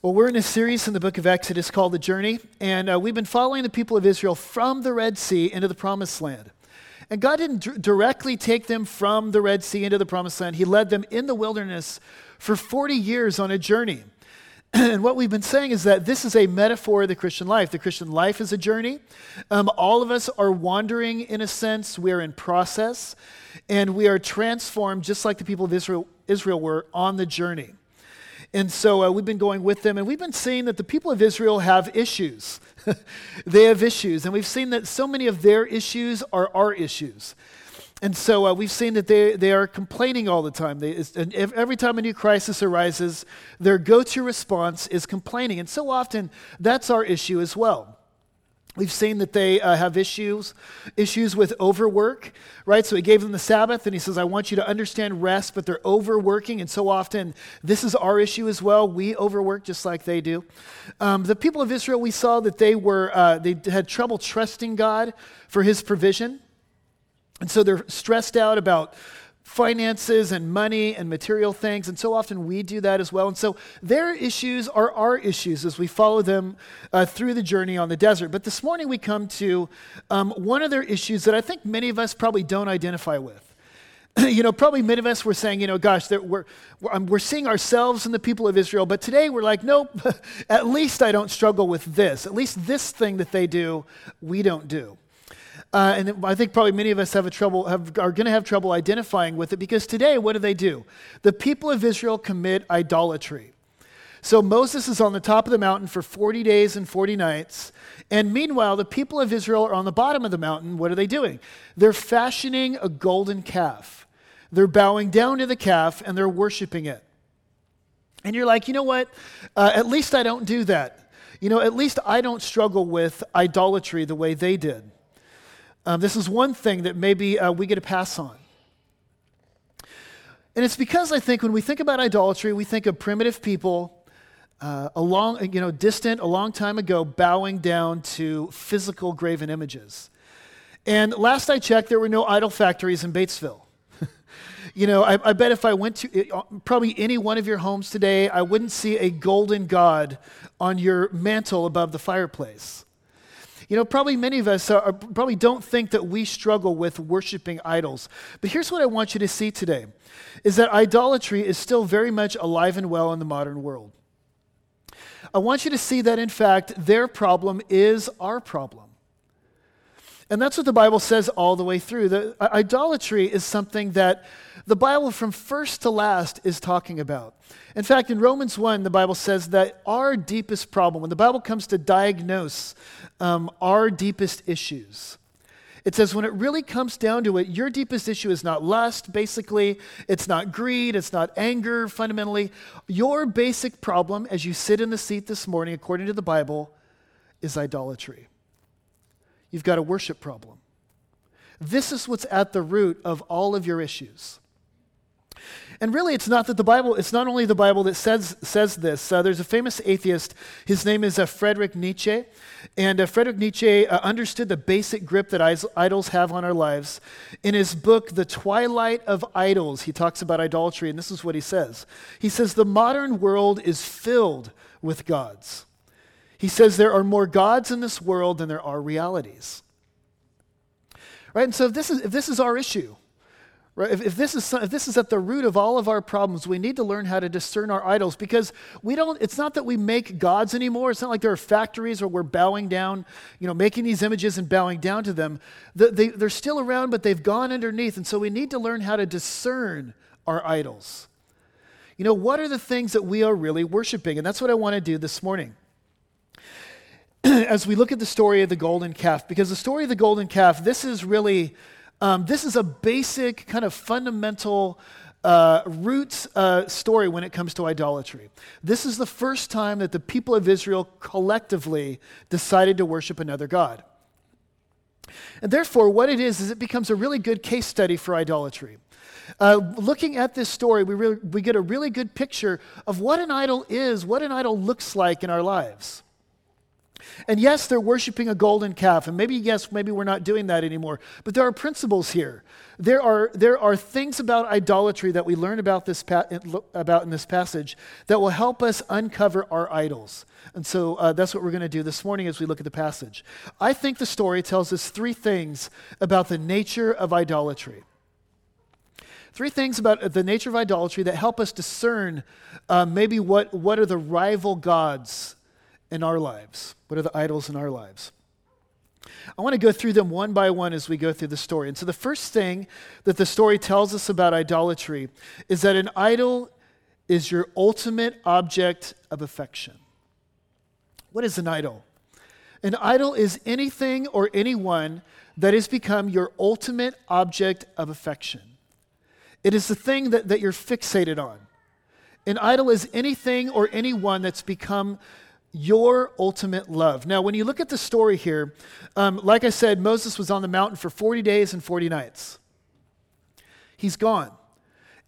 Well, we're in a series in the book of Exodus called The Journey, and uh, we've been following the people of Israel from the Red Sea into the Promised Land. And God didn't d- directly take them from the Red Sea into the Promised Land, He led them in the wilderness for 40 years on a journey. and what we've been saying is that this is a metaphor of the Christian life. The Christian life is a journey. Um, all of us are wandering in a sense, we're in process, and we are transformed just like the people of Israel, Israel were on the journey. And so uh, we've been going with them, and we've been seeing that the people of Israel have issues. they have issues, and we've seen that so many of their issues are our issues. And so uh, we've seen that they, they are complaining all the time. They, and every time a new crisis arises, their go to response is complaining. And so often, that's our issue as well. We've seen that they uh, have issues, issues with overwork, right? So he gave them the Sabbath, and he says, "I want you to understand rest," but they're overworking, and so often this is our issue as well. We overwork just like they do. Um, the people of Israel, we saw that they were uh, they had trouble trusting God for His provision, and so they're stressed out about finances and money and material things. And so often we do that as well. And so their issues are our issues as we follow them uh, through the journey on the desert. But this morning we come to um, one of their issues that I think many of us probably don't identify with. you know, probably many of us were saying, you know, gosh, we're, we're, um, we're seeing ourselves in the people of Israel, but today we're like, nope, at least I don't struggle with this. At least this thing that they do, we don't do. Uh, and I think probably many of us have a trouble, have, are going to have trouble identifying with it because today, what do they do? The people of Israel commit idolatry. So Moses is on the top of the mountain for 40 days and 40 nights. And meanwhile, the people of Israel are on the bottom of the mountain. What are they doing? They're fashioning a golden calf. They're bowing down to the calf and they're worshiping it. And you're like, you know what? Uh, at least I don't do that. You know, at least I don't struggle with idolatry the way they did. Um, this is one thing that maybe uh, we get a pass on. And it's because I think when we think about idolatry, we think of primitive people uh, a long, you know, distant, a long time ago, bowing down to physical graven images. And last I checked, there were no idol factories in Batesville. you know, I, I, bet if I went to uh, probably any one of your homes today, I wouldn't see a golden god on your mantle above the fireplace. You know, probably many of us uh, are, probably don't think that we struggle with worshiping idols. But here's what I want you to see today is that idolatry is still very much alive and well in the modern world. I want you to see that, in fact, their problem is our problem. And that's what the Bible says all the way through. The, idolatry is something that the Bible, from first to last, is talking about. In fact, in Romans 1, the Bible says that our deepest problem, when the Bible comes to diagnose um, our deepest issues, it says when it really comes down to it, your deepest issue is not lust, basically. It's not greed. It's not anger, fundamentally. Your basic problem, as you sit in the seat this morning, according to the Bible, is idolatry. You've got a worship problem. This is what's at the root of all of your issues. And really, it's not that the Bible, it's not only the Bible that says, says this. Uh, there's a famous atheist, his name is uh, Friedrich Nietzsche. And uh, Nietzsche uh, understood the basic grip that idols have on our lives. In his book, The Twilight of Idols, he talks about idolatry, and this is what he says. He says, The modern world is filled with gods. He says there are more gods in this world than there are realities. Right? And so if this is, if this is our issue, right, if, if, this is, if this is at the root of all of our problems, we need to learn how to discern our idols because we don't, it's not that we make gods anymore. It's not like there are factories where we're bowing down, you know, making these images and bowing down to them. The, they, they're still around, but they've gone underneath. And so we need to learn how to discern our idols. You know, what are the things that we are really worshiping? And that's what I want to do this morning. as we look at the story of the golden calf, because the story of the golden calf, this is really, um, this is a basic kind of fundamental uh, roots uh, story when it comes to idolatry. This is the first time that the people of Israel collectively decided to worship another God. And therefore, what it is, is it becomes a really good case study for idolatry. Uh, looking at this story, we, we get a really good picture of what an idol is, what an idol looks like in our lives. And yes, they're worshiping a golden calf. And maybe, yes, maybe we're not doing that anymore. But there are principles here. There are, there are things about idolatry that we learn about, this pa- about in this passage that will help us uncover our idols. And so uh, that's what we're going to do this morning as we look at the passage. I think the story tells us three things about the nature of idolatry. Three things about the nature of idolatry that help us discern uh, maybe what, what are the rival gods in our lives? What are the idols in our lives? I want to go through them one by one as we go through the story. And so, the first thing that the story tells us about idolatry is that an idol is your ultimate object of affection. What is an idol? An idol is anything or anyone that has become your ultimate object of affection. It is the thing that, that you're fixated on. An idol is anything or anyone that's become your ultimate love. Now, when you look at the story here, um, like I said, Moses was on the mountain for 40 days and 40 nights. He's gone.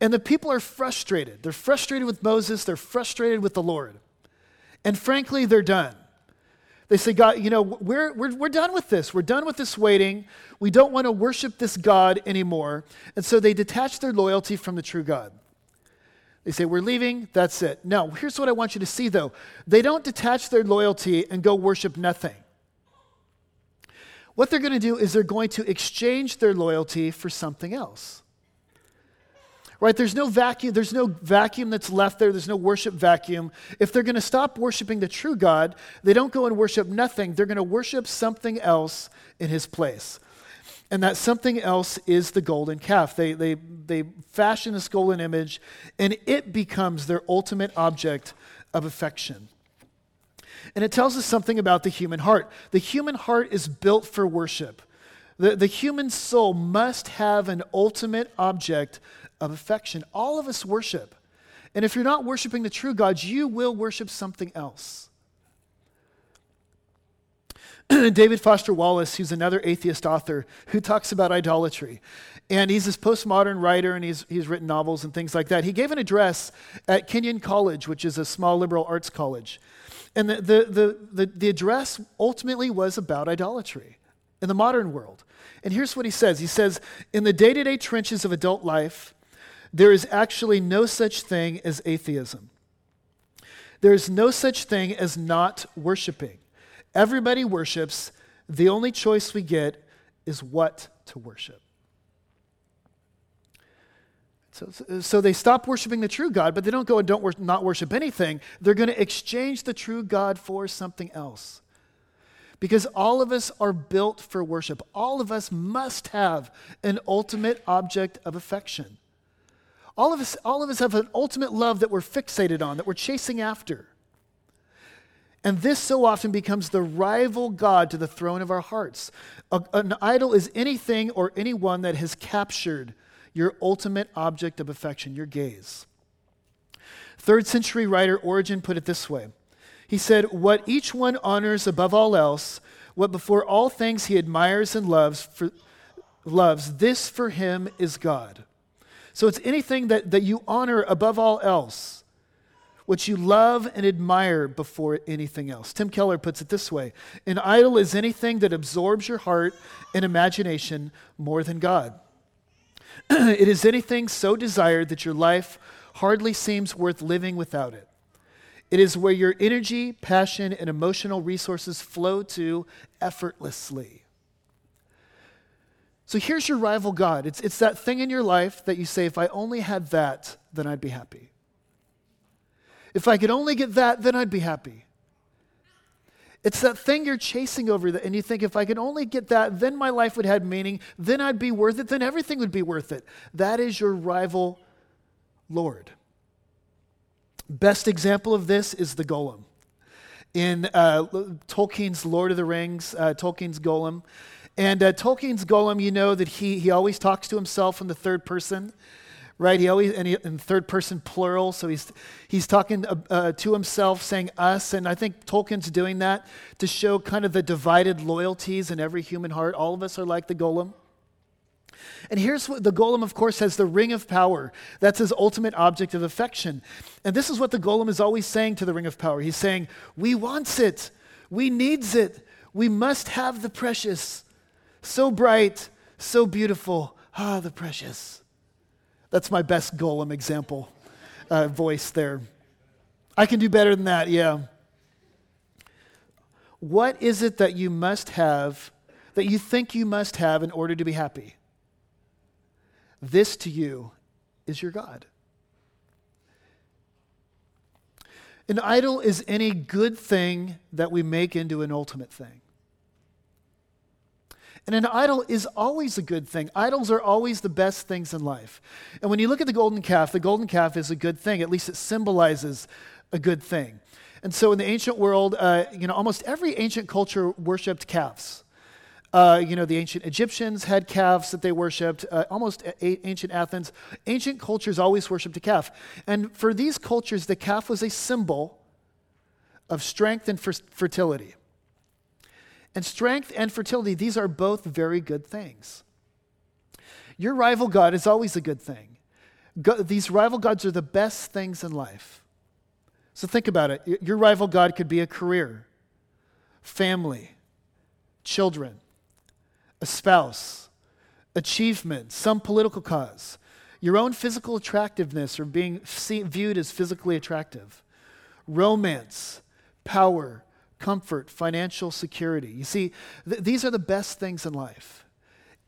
And the people are frustrated. They're frustrated with Moses, they're frustrated with the Lord. And frankly, they're done. They say, God, you know, we're, we're, we're done with this. We're done with this waiting. We don't want to worship this God anymore. And so they detach their loyalty from the true God. They say, We're leaving, that's it. No, here's what I want you to see though they don't detach their loyalty and go worship nothing. What they're going to do is they're going to exchange their loyalty for something else. Right? There's no vacuum, there's no vacuum that's left there, there's no worship vacuum. If they're going to stop worshiping the true God, they don't go and worship nothing, they're going to worship something else in his place and that something else is the golden calf. They, they, they fashion this golden image, and it becomes their ultimate object of affection. And it tells us something about the human heart. The human heart is built for worship. The, the human soul must have an ultimate object of affection. All of us worship. And if you're not worshiping the true God, you will worship something else. David Foster Wallace, who's another atheist author, who talks about idolatry. And he's this postmodern writer, and he's, he's written novels and things like that. He gave an address at Kenyon College, which is a small liberal arts college. And the, the, the, the, the address ultimately was about idolatry in the modern world. And here's what he says He says, In the day to day trenches of adult life, there is actually no such thing as atheism. There is no such thing as not worshiping. Everybody worships. The only choice we get is what to worship. So, so they stop worshiping the true God, but they don't go and don't wor- not worship anything. They're going to exchange the true God for something else. Because all of us are built for worship. All of us must have an ultimate object of affection. All of us, all of us have an ultimate love that we're fixated on, that we're chasing after. And this so often becomes the rival God to the throne of our hearts. A, an idol is anything or anyone that has captured your ultimate object of affection, your gaze. Third century writer Origen put it this way He said, What each one honors above all else, what before all things he admires and loves, for, loves this for him is God. So it's anything that, that you honor above all else what you love and admire before anything else. Tim Keller puts it this way An idol is anything that absorbs your heart and imagination more than God. it is anything so desired that your life hardly seems worth living without it. It is where your energy, passion, and emotional resources flow to effortlessly. So here's your rival God. It's, it's that thing in your life that you say, if I only had that, then I'd be happy. If I could only get that, then I'd be happy. It's that thing you're chasing over, and you think, if I could only get that, then my life would have meaning, then I'd be worth it, then everything would be worth it. That is your rival Lord. Best example of this is the Gollum. In uh, Tolkien's Lord of the Rings, uh, Tolkien's Gollum. And uh, Tolkien's Gollum, you know that he, he always talks to himself in the third person right? He always and he, in third person plural, so he's he's talking uh, uh, to himself, saying us, and I think Tolkien's doing that to show kind of the divided loyalties in every human heart. All of us are like the Gollum. And here's what the Gollum, of course, has the ring of power. That's his ultimate object of affection. And this is what the Gollum is always saying to the ring of power. He's saying, We wants it. We needs it. We must have the precious. So bright, so beautiful. Ah, the precious. That's my best Gollum example uh, voice there. I can do better than that, yeah. What is it that you must have, that you think you must have in order to be happy? This to you is your God. An idol is any good thing that we make into an ultimate thing. And an idol is always a good thing. Idols are always the best things in life. And when you look at the golden calf, the golden calf is a good thing. At least it symbolizes a good thing. And so in the ancient world, uh, you know, almost every ancient culture worshipped calves. Uh, you know, the ancient Egyptians had calves that they worshipped, uh, almost a- ancient Athens. Ancient cultures always worshipped a calf. And for these cultures, the calf was a symbol of strength and fer- fertility. And strength and fertility, these are both very good things. Your rival God is always a good thing. these rival gods are the best things in life. So think about it. Your rival God could be a career, family, children, a spouse, achievement, some political cause, your own physical attractiveness or being viewed as physically attractive, romance, power, comfort, financial security. You see, th- these are the best things in life.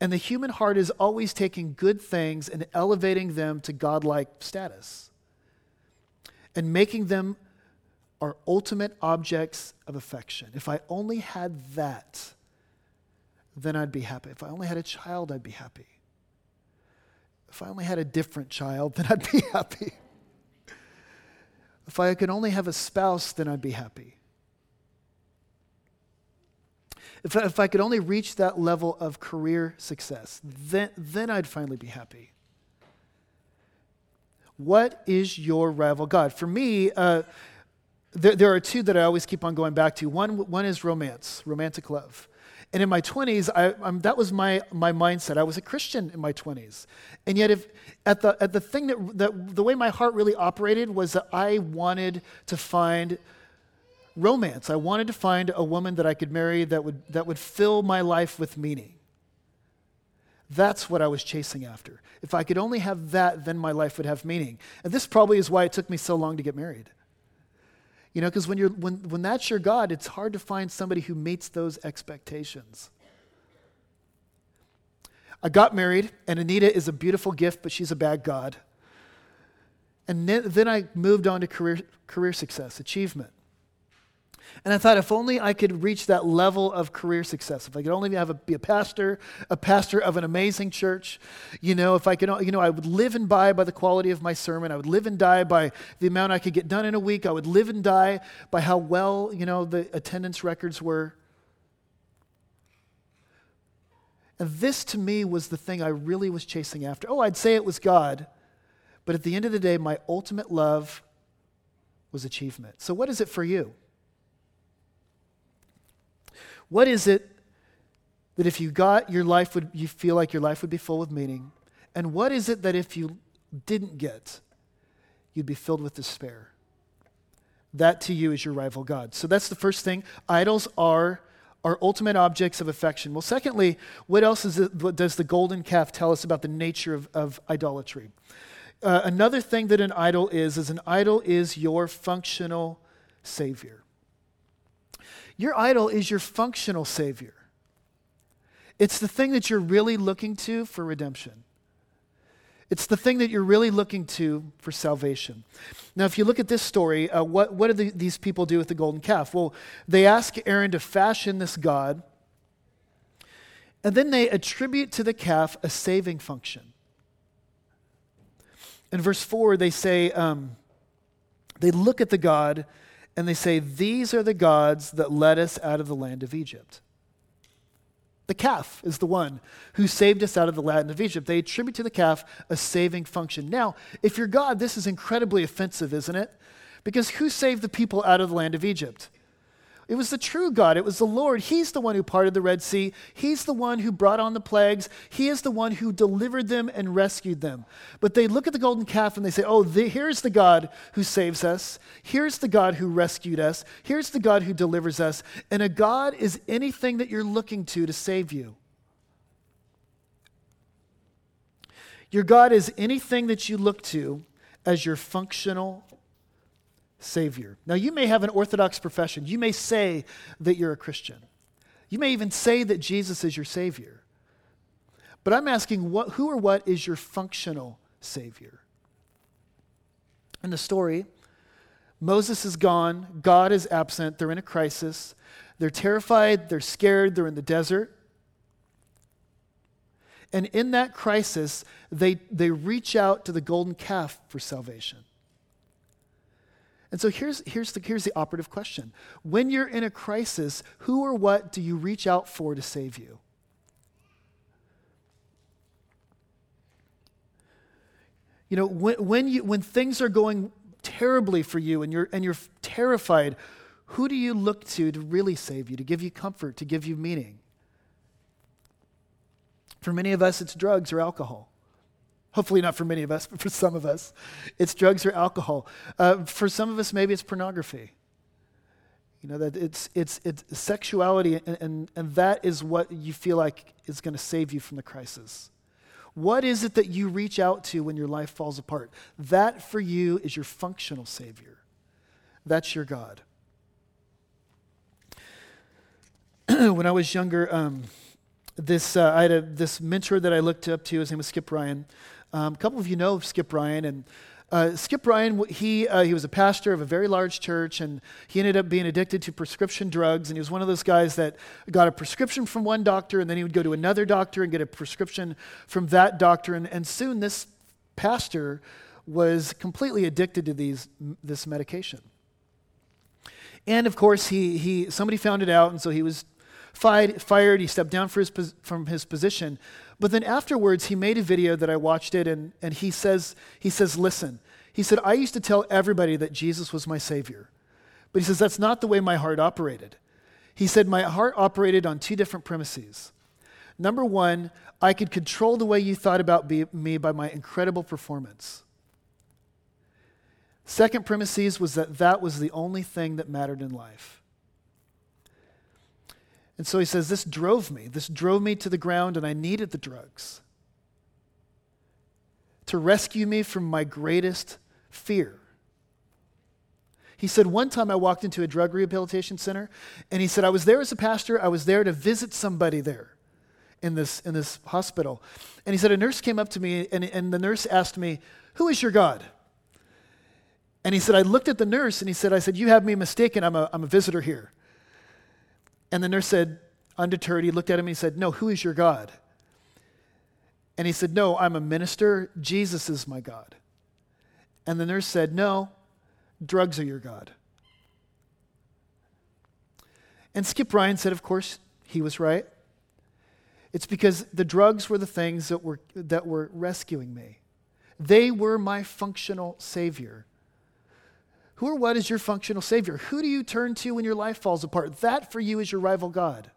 And the human heart is always taking good things and elevating them to godlike status and making them our ultimate objects of affection. If I only had that, then I'd be happy. If I only had a child, I'd be happy. If I only had a different child, then I'd be happy. If I could only have a spouse, then I'd be happy. If, if I could only reach that level of career success, then, then I'd finally be happy. What is your rival God? For me, uh, there, there, are two that I always keep on going back to. One, one is romance, romantic love. And in my 20s, I, that was my, my mindset. I was a Christian in my 20s. And yet, if, at, the, at the thing that, that the way my heart really operated was that I wanted to find romance. I wanted to find a woman that I could marry that would, that would fill my life with meaning. That's what I was chasing after. If I could only have that, then my life would have meaning. And this probably is why it took me so long to get married. You know, because when, you're, when, when that's your God, it's hard to find somebody who meets those expectations. I got married, and Anita is a beautiful gift, but she's a bad God. And then I moved on to career, career success, achievement. And I thought if only I could reach that level of career success, if I could only have a, be a pastor, a pastor of an amazing church, you know, if I could, you know, I would live and die by the quality of my sermon. I would live and die by the amount I could get done in a week. I would live and die by how well, you know, the attendance records were. And this to me was the thing I really was chasing after. Oh, I'd say it was God, but at the end of the day, my ultimate love was achievement. So, what is it for you? What is it that if you got your life would you feel like your life would be full of meaning? And what is it that if you didn't get, you'd be filled with despair? That to you is your rival God. So that's the first thing. Idols are our ultimate objects of affection. Well, secondly, what else is it, what does the golden calf tell us about the nature of, of idolatry? Uh, another thing that an idol is, is an idol is your functional savior. Your idol is your functional Savior. It's the thing that you're really looking to for redemption. It's the thing that you're really looking to for salvation. Now, if you look at this story, uh, what, what do the, these people do with the golden calf? Well, they ask Aaron to fashion this God, and then they attribute to the calf a saving function. In verse 4, they say, um, they look at the God and they say, These are the gods that led us out of the land of Egypt. The calf is the one who saved us out of the land of Egypt. They attribute to the calf a saving function. Now, if you're God, this is incredibly offensive, isn't it? Because who saved the people out of the land of Egypt? It was the true God. It was the Lord. He's the one who parted the Red Sea. He's the one who brought on the plagues. He is the one who delivered them and rescued them. But they look at the golden calf and they say, oh, the, here's the God who saves us. Here's the God who rescued us. Here's the God who delivers us. And a God is anything that you're looking to to save you. Your God is anything that you look to as your functional Savior. Now, you may have an Orthodox profession. You may say that you're a Christian. You may even say that Jesus is your Savior. But I'm asking, what, who or what is your functional Savior? In the story, Moses is gone, God is absent, they're in a crisis, they're terrified, they're scared, they're in the desert. And in that crisis, they, they reach out to the golden calf for salvation. And so here's, here's, the, here's the operative question When you're in a crisis, who or what do you reach out for to save you? You know, when, when, you, when things are going terribly for you and you're, and you're terrified, who do you look to to really save you, to give you comfort, to give you meaning? For many of us, it's drugs or alcohol. Hopefully, not for many of us, but for some of us, it's drugs or alcohol. Uh, for some of us, maybe it's pornography. You know, that it's, it's, it's sexuality, and, and, and that is what you feel like is going to save you from the crisis. What is it that you reach out to when your life falls apart? That for you is your functional Savior. That's your God. when I was younger, um, this uh, I had a, this mentor that I looked up to. His name was Skip Ryan. Um, a couple of you know Skip Ryan, and uh, Skip Ryan, he, uh, he was a pastor of a very large church, and he ended up being addicted to prescription drugs. And he was one of those guys that got a prescription from one doctor, and then he would go to another doctor and get a prescription from that doctor. And, and soon this pastor was completely addicted to these, this medication. And of course, he, he, somebody found it out, and so he was fired. He stepped down his, from his position. But then afterwards, he made a video that I watched it, and, and he, says, he says, Listen, he said, I used to tell everybody that Jesus was my Savior. But he says, That's not the way my heart operated. He said, My heart operated on two different premises. Number one, I could control the way you thought about me by my incredible performance. Second premises was that that was the only thing that mattered in life. And so he says, This drove me. This drove me to the ground, and I needed the drugs to rescue me from my greatest fear. He said, One time I walked into a drug rehabilitation center, and he said, I was there as a pastor, I was there to visit somebody there in this, in this hospital. And he said, A nurse came up to me, and, and the nurse asked me, Who is your God? And he said, I looked at the nurse, and he said, I said, You have me mistaken, I'm a, I'm a visitor here. And the nurse said, undeterred, he looked at him and he said, No, who is your God? And he said, No, I'm a minister. Jesus is my God. And the nurse said, No, drugs are your God. And Skip Ryan said, Of course, he was right. It's because the drugs were the things that were, that were rescuing me. They were my functional savior. Who or what is your functional Savior? Who do you turn to when your life falls apart? That for you is your rival God.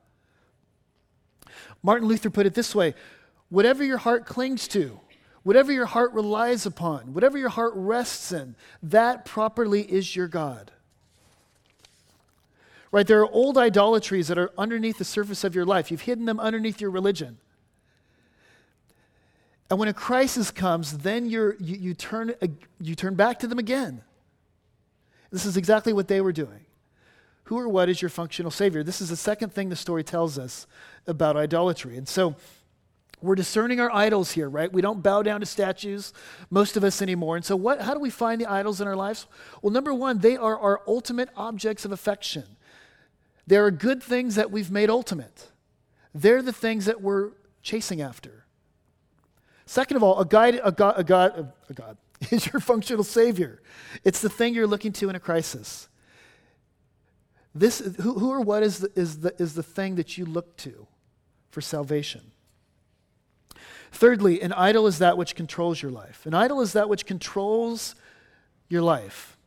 Martin Luther put it this way whatever your heart clings to, whatever your heart relies upon, whatever your heart rests in, that properly is your God. Right? There are old idolatries that are underneath the surface of your life. You've hidden them underneath your religion. And when a crisis comes, then you you, turn, you turn back to them again. This is exactly what they were doing. Who or what is your functional Savior? This is the second thing the story tells us about idolatry. And so we're discerning our idols here, right? We don't bow down to statues, most of us anymore. And so, what, how do we find the idols in our lives? Well, number one, they are our ultimate objects of affection. There are good things that we've made ultimate, they're the things that we're chasing after. Second of all, a, guide, a, God, a, God, a God, is your functional Savior. It's the thing you're looking to in a crisis. This, who, who or what is the, is, the, is the thing that you look to for salvation? Thirdly, an idol is that which controls your life. An idol is that which controls your life.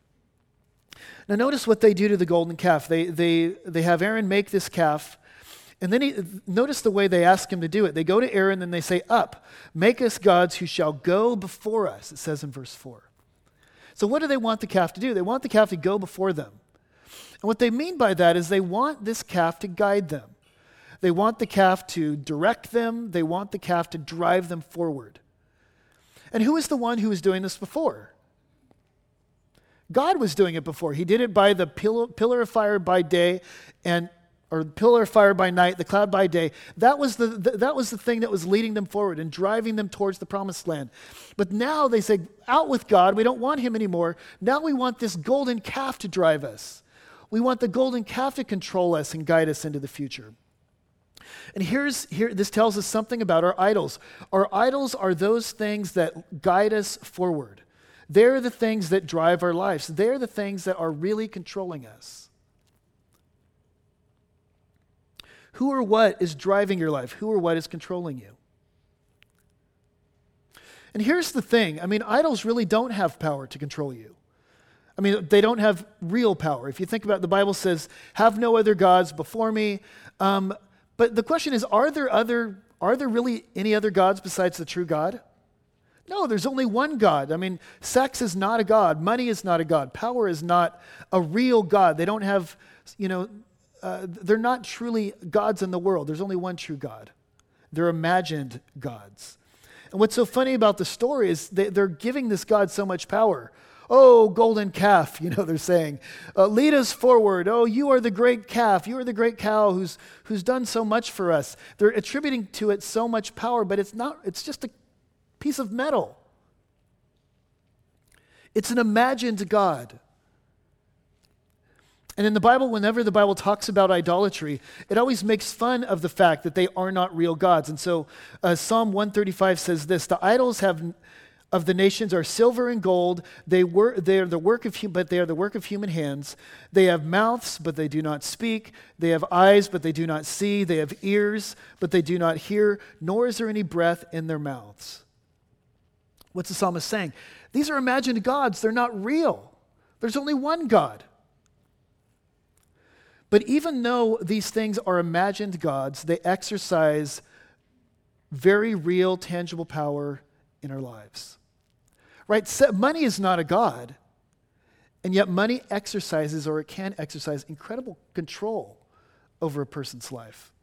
Now, notice what they do to the golden calf. They, they, they have Aaron make this calf, and then he, notice the way they ask him to do it. They go to Aaron and they say, Up, make us gods who shall go before us, it says in verse 4. So, what do they want the calf to do? They want the calf to go before them. And what they mean by that is they want this calf to guide them. They want the calf to direct them, they want the calf to drive them forward. And who is the one who was doing this before? God was doing it before. He did it by the pillar, of fire by day and or pillar of fire by night, the cloud by day. That was the, the, that was the thing that was leading them forward and driving them towards the promised land. But now they say, out with God. We don't want him anymore. Now we want this golden calf to drive us. We want the golden calf to control us and guide us into the future. And here's here this tells us something about our idols. Our idols are those things that guide us forward. They're the things that drive our lives. They're the things that are really controlling us. Who or what is driving your life? Who or what is controlling you? And here's the thing I mean, idols really don't have power to control you. I mean, they don't have real power. If you think about it, the Bible says, have no other gods before me. Um, but the question is, are there other, are there really any other gods besides the true God? No, there's only one God. I mean, sex is not a God. Money is not a God. Power is not a real God. They don't have, you know, uh, they're not truly gods in the world. There's only one true God. They're imagined gods. And what's so funny about the story is they, they're giving this God so much power. Oh, golden calf, you know, they're saying, uh, lead us forward. Oh, you are the great calf. You are the great cow who's, who's done so much for us. They're attributing to it so much power, but it's not, it's just a piece of metal. It's an imagined God. And in the Bible, whenever the Bible talks about idolatry, it always makes fun of the fact that they are not real gods. And so uh, Psalm 135 says this The idols have of the nations are silver and gold. They, they are the work of, but they are the work of human hands. They have mouths, but they do not speak. They have eyes, but they do not see. They have ears, but they do not hear. Nor is there any breath in their mouths. What's the psalmist saying? These are imagined gods. They're not real. There's only one God. But even though these things are imagined gods, they exercise very real, tangible power in our lives right? So money is not a God. And yet, money exercises, or it can exercise, incredible control over a person's life.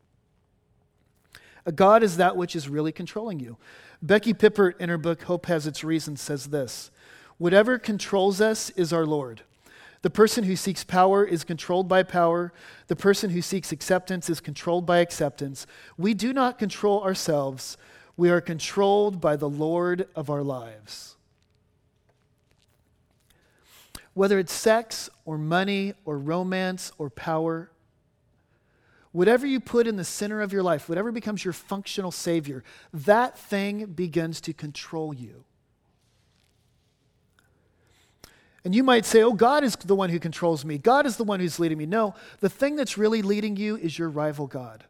A God is that which is really controlling you. Becky Pippert, in her book Hope Has Its Reasons, says this Whatever controls us is our Lord. The person who seeks power is controlled by power. The person who seeks acceptance is controlled by acceptance. We do not control ourselves, we are controlled by the Lord of our lives. whether it's sex or money or romance or power, whatever you put in the center of your life, whatever becomes your functional savior, that thing begins to control you. And you might say, oh, God is the one who controls me. God is the one who's leading me. No, the thing that's really leading you is your rival God.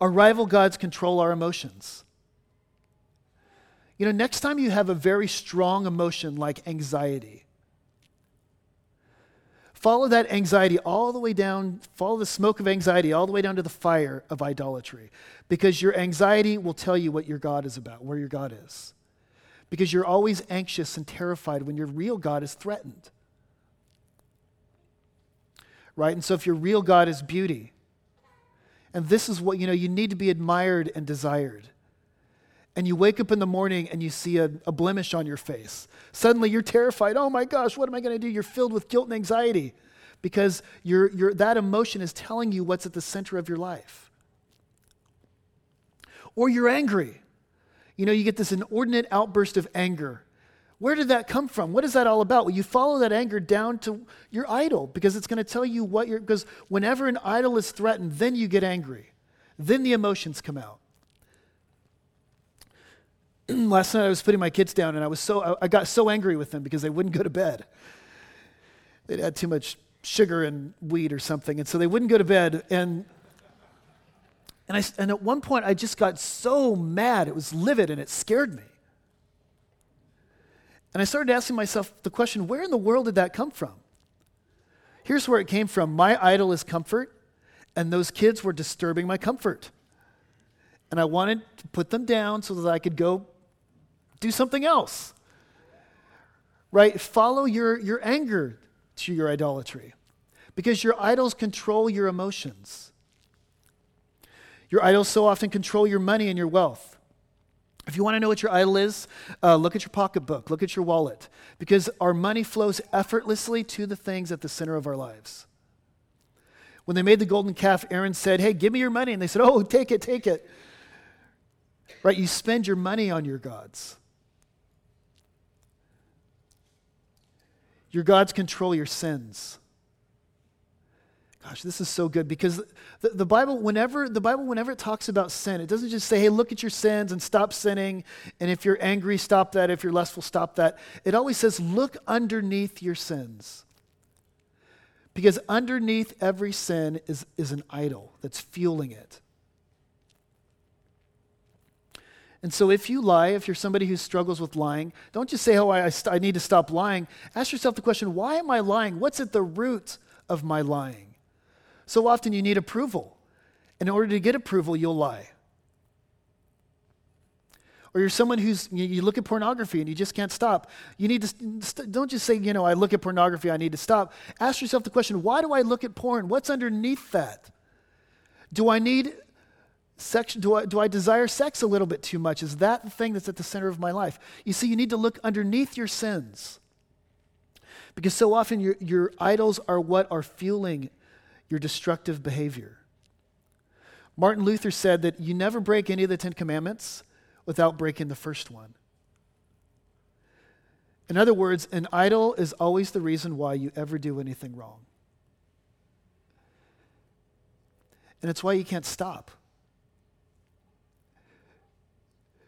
Our rival gods control our emotions. You know, next time you have a very strong emotion like anxiety, follow that anxiety all the way down, follow the smoke of anxiety all the way down to the fire of idolatry. Because your anxiety will tell you what your God is about, where your God is. Because you're always anxious and terrified when your real God is threatened. Right? And so if your real God is beauty, and this is what, you know, you need to be admired and desired and you wake up in the morning and you see a, a, blemish on your face. Suddenly you're terrified. Oh my gosh, what am I going to do? You're filled with guilt and anxiety because you're, you're, that emotion is telling you what's at the center of your life. Or you're angry. You know, you get this inordinate outburst of anger. Where did that come from? What is that all about? Well, you follow that anger down to your idol because it's going to tell you what you're, because whenever an idol is threatened, then you get angry. Then the emotions come out. last night I was putting my kids down and I was so I got so angry with them because they wouldn't go to bed. They'd had too much sugar and weed or something, and so they wouldn't go to bed. And and I and at one point I just got so mad it was livid and it scared me. And I started asking myself the question where in the world did that come from? Here's where it came from my idol is comfort, and those kids were disturbing my comfort. And I wanted to put them down so that I could go do something else. Right? Follow your, your anger to your idolatry because your idols control your emotions. Your idols so often control your money and your wealth. If you want to know what your idol is, uh, look at your pocketbook, look at your wallet, because our money flows effortlessly to the things at the center of our lives. When they made the golden calf, Aaron said, Hey, give me your money. And they said, Oh, take it, take it. Right? You spend your money on your gods. Your gods control your sins. Gosh, this is so good because the, the, Bible, whenever the Bible, whenever it talks about sin, it doesn't just say, "Hey, look at your sins and stop sinning," and if you're angry, stop that. If you're lustful, stop that. It always says, "Look underneath your sins," because underneath every sin is is an idol that's fueling it. And so, if you lie, if you're somebody who struggles with lying, don't just say, Oh, I, I, need to stop lying. Ask yourself the question, Why am I lying? What's at the root of my lying? So often you need approval. And In order to get approval, you'll lie. Or you're someone who's, you look at pornography and you just can't stop. You need to, don't just say, you know, I look at pornography, I need to stop. Ask yourself the question, why do I look at porn? What's underneath that? Do I need sex? Do I, do I desire sex a little bit too much? Is that the thing that's at the center of my life? You see, you need to look underneath your sins. Because so often your, your idols are what are fueling your destructive behavior. Martin Luther said that you never break any of the Ten Commandments without breaking the first one. In other words, an idol is always the reason why you ever do anything wrong. And it's why you can't stop.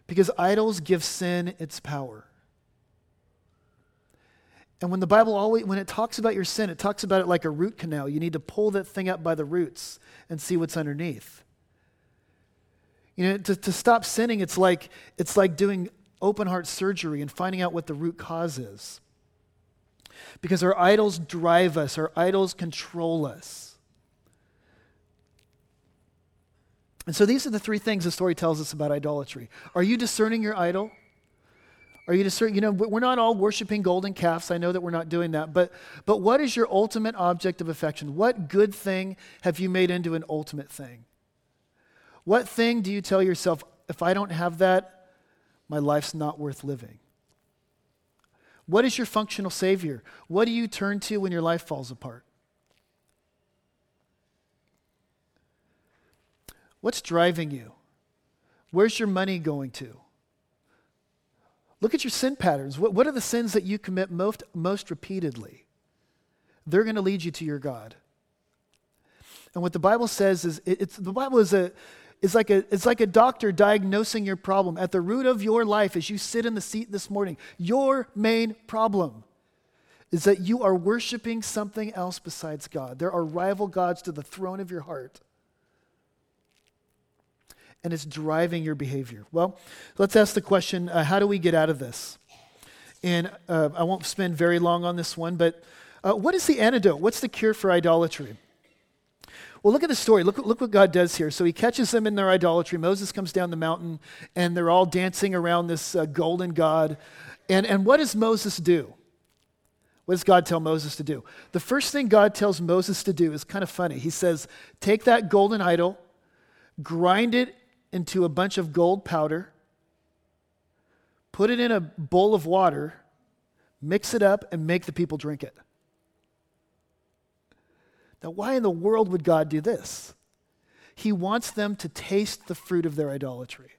Because idols give sin its power. And when the Bible always, when it talks about your sin, it talks about it like a root canal. You need to pull that thing up by the roots and see what's underneath. You know, to, to stop sinning, it's like, it's like doing open heart surgery and finding out what the root cause is. Because our idols drive us, our idols control us. And so these are the three things the story tells us about idolatry. Are you discerning your idol? Are you discerning? You know, we're not all worshiping golden calves. I know that we're not doing that. But, but what is your ultimate object of affection? What good thing have you made into an ultimate thing? What thing do you tell yourself, if I don't have that, my life's not worth living? What is your functional Savior? What do you turn to when your life falls apart? What's driving you? Where's your money going to? Look at your sin patterns. What, what are the sins that you commit most, most repeatedly? They're going to lead you to your God. And what the Bible says is it, it's, the Bible is, a, is like a, it's like a doctor diagnosing your problem. At the root of your life, as you sit in the seat this morning, your main problem is that you are worshiping something else besides God. There are rival gods to the throne of your heart and it's driving your behavior. Well, let's ask the question uh, how do we get out of this? And uh, I won't spend very long on this one, but uh, what is the antidote? What's the cure for idolatry? Well, look at the story. Look, look what God does here. So he catches them in their idolatry. Moses comes down the mountain, and they're all dancing around this uh, golden God. And, and what does Moses do? What does God tell Moses to do? The first thing God tells Moses to do is kind of funny. He says, Take that golden idol, grind it into a bunch of gold powder, put it in a bowl of water, mix it up, and make the people drink it. Now, why in the world would God do this? He wants them to taste the fruit of their idolatry.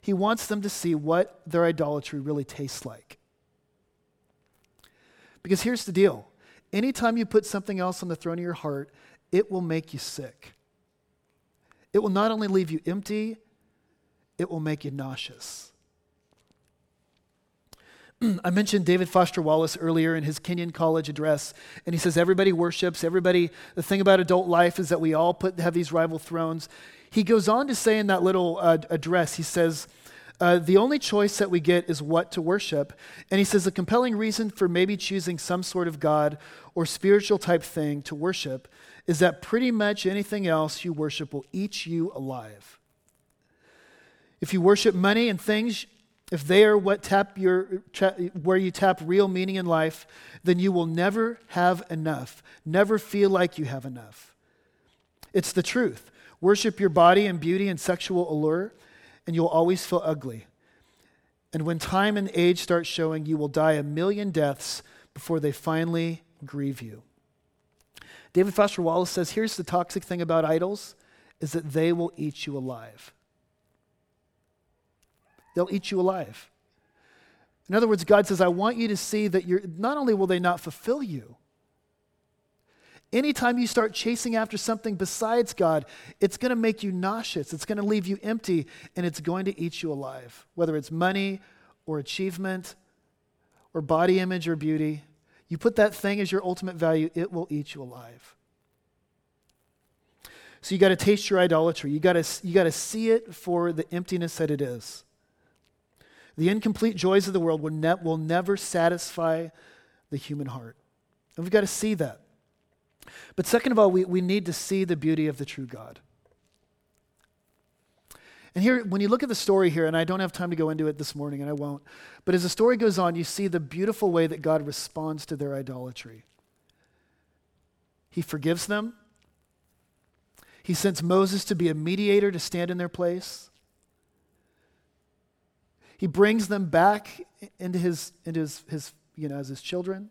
He wants them to see what their idolatry really tastes like. Because here's the deal anytime you put something else on the throne of your heart, it will make you sick. It will not only leave you empty, it will make you nauseous. I mentioned David Foster Wallace earlier in his Kenyon College address, and he says everybody worships, everybody, the thing about adult life is that we all put, have these rival thrones. He goes on to say in that little uh, address, he says, Uh, the only choice that we get is what to worship. And he says a compelling reason for maybe choosing some sort of God or spiritual type thing to worship is that pretty much anything else you worship will eat you alive. If you worship money and things, if they are what tap your, where you tap real meaning in life, then you will never have enough, never feel like you have enough. It's the truth. Worship your body and beauty and sexual allure, and you'll always feel ugly. And when time and age start showing, you will die a million deaths before they finally grieve you. David Foster Wallace says here's the toxic thing about idols is that they will eat you alive. They'll eat you alive. In other words, God says, I want you to see that you're not only will they not fulfill you, Anytime you start chasing after something besides God, it's going to make you nauseous. It's going to leave you empty, and it's going to eat you alive. Whether it's money or achievement or body image or beauty, you put that thing as your ultimate value, it will eat you alive. So you got to taste your idolatry. You got to you got to see it for the emptiness that it is. The incomplete joys of the world will, ne- will never satisfy the human heart. And we've got to see that. But second of all, we, we need to see the beauty of the true God. And here, when you look at the story here, and I don't have time to go into it this morning, and I won't, but as the story goes on, you see the beautiful way that God responds to their idolatry. He forgives them, He sends Moses to be a mediator to stand in their place. He brings them back into his, into his, his you know, as his children.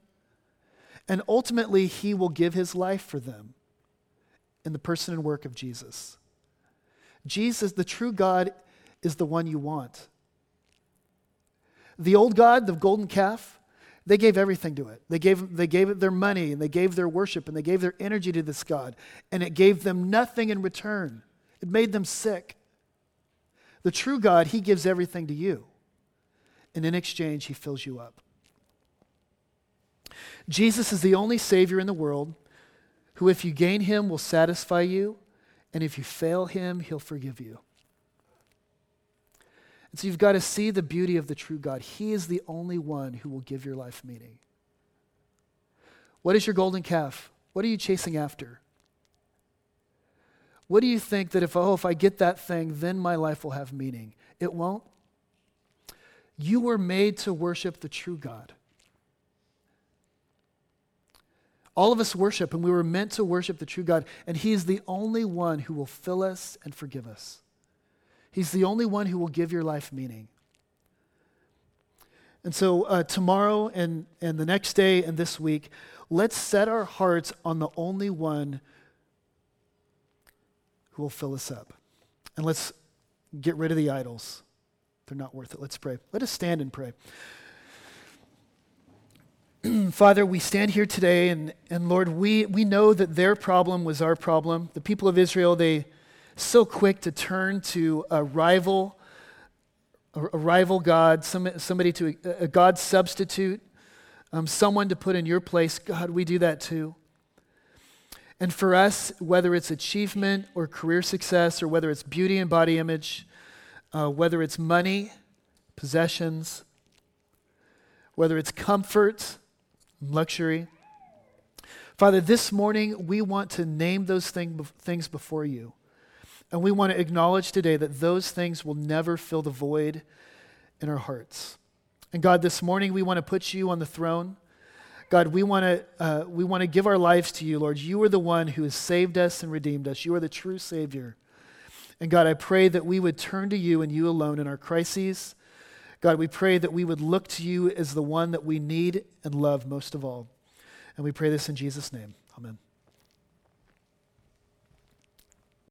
And ultimately, he will give his life for them in the person and work of Jesus. Jesus, the true God, is the one you want. The old God, the golden calf, they gave everything to it. They gave, they gave it their money and they gave their worship and they gave their energy to this God, and it gave them nothing in return. It made them sick. The true God, He gives everything to you, and in exchange, He fills you up. Jesus is the only Savior in the world who, if you gain Him, will satisfy you, and if you fail Him, He'll forgive you. And so you've got to see the beauty of the true God. He is the only one who will give your life meaning. What is your golden calf? What are you chasing after? What do you think that if, oh, if I get that thing, then my life will have meaning? It won't. You were made to worship the true God. All of us worship, and we were meant to worship the true God, and He is the only one who will fill us and forgive us. He's the only one who will give your life meaning. And so, uh, tomorrow and, and the next day and this week, let's set our hearts on the only one who will fill us up. And let's get rid of the idols. They're not worth it. Let's pray. Let us stand and pray. Father, we stand here today, and, and Lord, we, we know that their problem was our problem. The people of Israel, they so quick to turn to a rival, a, rival God, some, somebody to a, a God substitute, um, someone to put in your place. God, we do that too. And for us, whether it's achievement or career success, or whether it's beauty and body image, uh, whether it's money, possessions, whether it's comfort, luxury. Father, this morning we want to name those thing, things before you. And we want to acknowledge today that those things will never fill the void in our hearts. And God, this morning we want to put you on the throne. God, we want to, uh, we want to give our lives to you, Lord. You are the one who has saved us and redeemed us. You are the true Savior. And God, I pray that we would turn to you and you alone in our crises God, we pray that we would look to you as the one that we need and love most of all. And we pray this in Jesus' name. Amen.